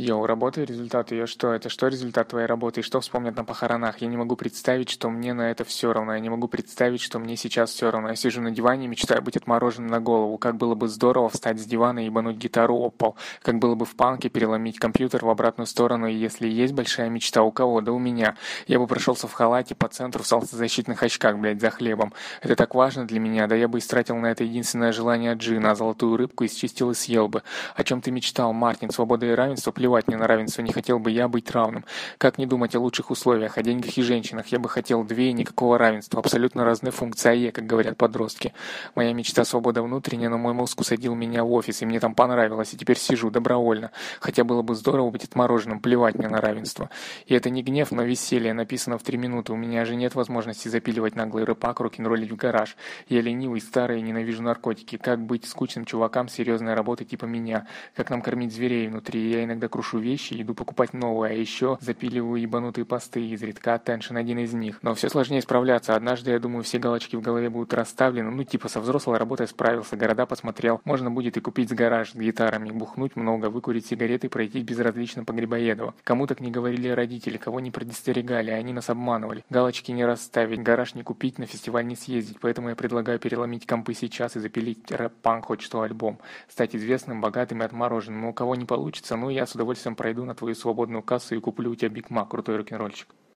Йоу, работа и результат ее что? Это что результат твоей работы? И что вспомнят на похоронах? Я не могу представить, что мне на это все равно. Я не могу представить, что мне сейчас все равно. Я сижу на диване и мечтаю быть отмороженным на голову. Как было бы здорово встать с дивана и ебануть гитару об пол. Как было бы в панке переломить компьютер в обратную сторону. И если есть большая мечта, у кого? Да у меня. Я бы прошелся в халате по центру в солнцезащитных очках, блядь, за хлебом. Это так важно для меня. Да я бы истратил на это единственное желание джина, а золотую рыбку исчистил и съел бы. О чем ты мечтал, Мартин? Свобода и равенство? Плевать мне на равенство. Не хотел бы я быть равным. Как не думать о лучших условиях, о деньгах и женщинах? Я бы хотел две и никакого равенства. Абсолютно разные функции АЕ, как говорят подростки. Моя мечта свобода внутренняя, но мой мозг усадил меня в офис, и мне там понравилось, и теперь сижу добровольно. Хотя было бы здорово быть отмороженным, плевать мне на равенство. И это не гнев, но веселье. Написано в три минуты. У меня же нет возможности запиливать наглый рыбак, рок-н-роллить в гараж. Я ленивый, старый, ненавижу наркотики. Как быть скучным чувакам серьезной работы типа меня? Как нам кормить зверей внутри? Я иногда крушу вещи, иду покупать новые, а еще запиливаю ебанутые посты, изредка attention один из них. Но все сложнее справляться. Однажды, я думаю, все галочки в голове будут расставлены. Ну, типа, со взрослой работой справился, города посмотрел. Можно будет и купить с гараж с гитарами, бухнуть много, выкурить сигареты пройти безразлично по Грибоедово. Кому так не говорили родители, кого не предостерегали, они нас обманывали. Галочки не расставить, гараж не купить, на фестиваль не съездить. Поэтому я предлагаю переломить компы сейчас и запилить рэп-панк хоть что альбом. Стать известным, богатым и отмороженным. Но у кого не получится, ну я с удовольствием пройду на твою свободную кассу и куплю у тебя Биг Мак, крутой рок-н-ролльщик.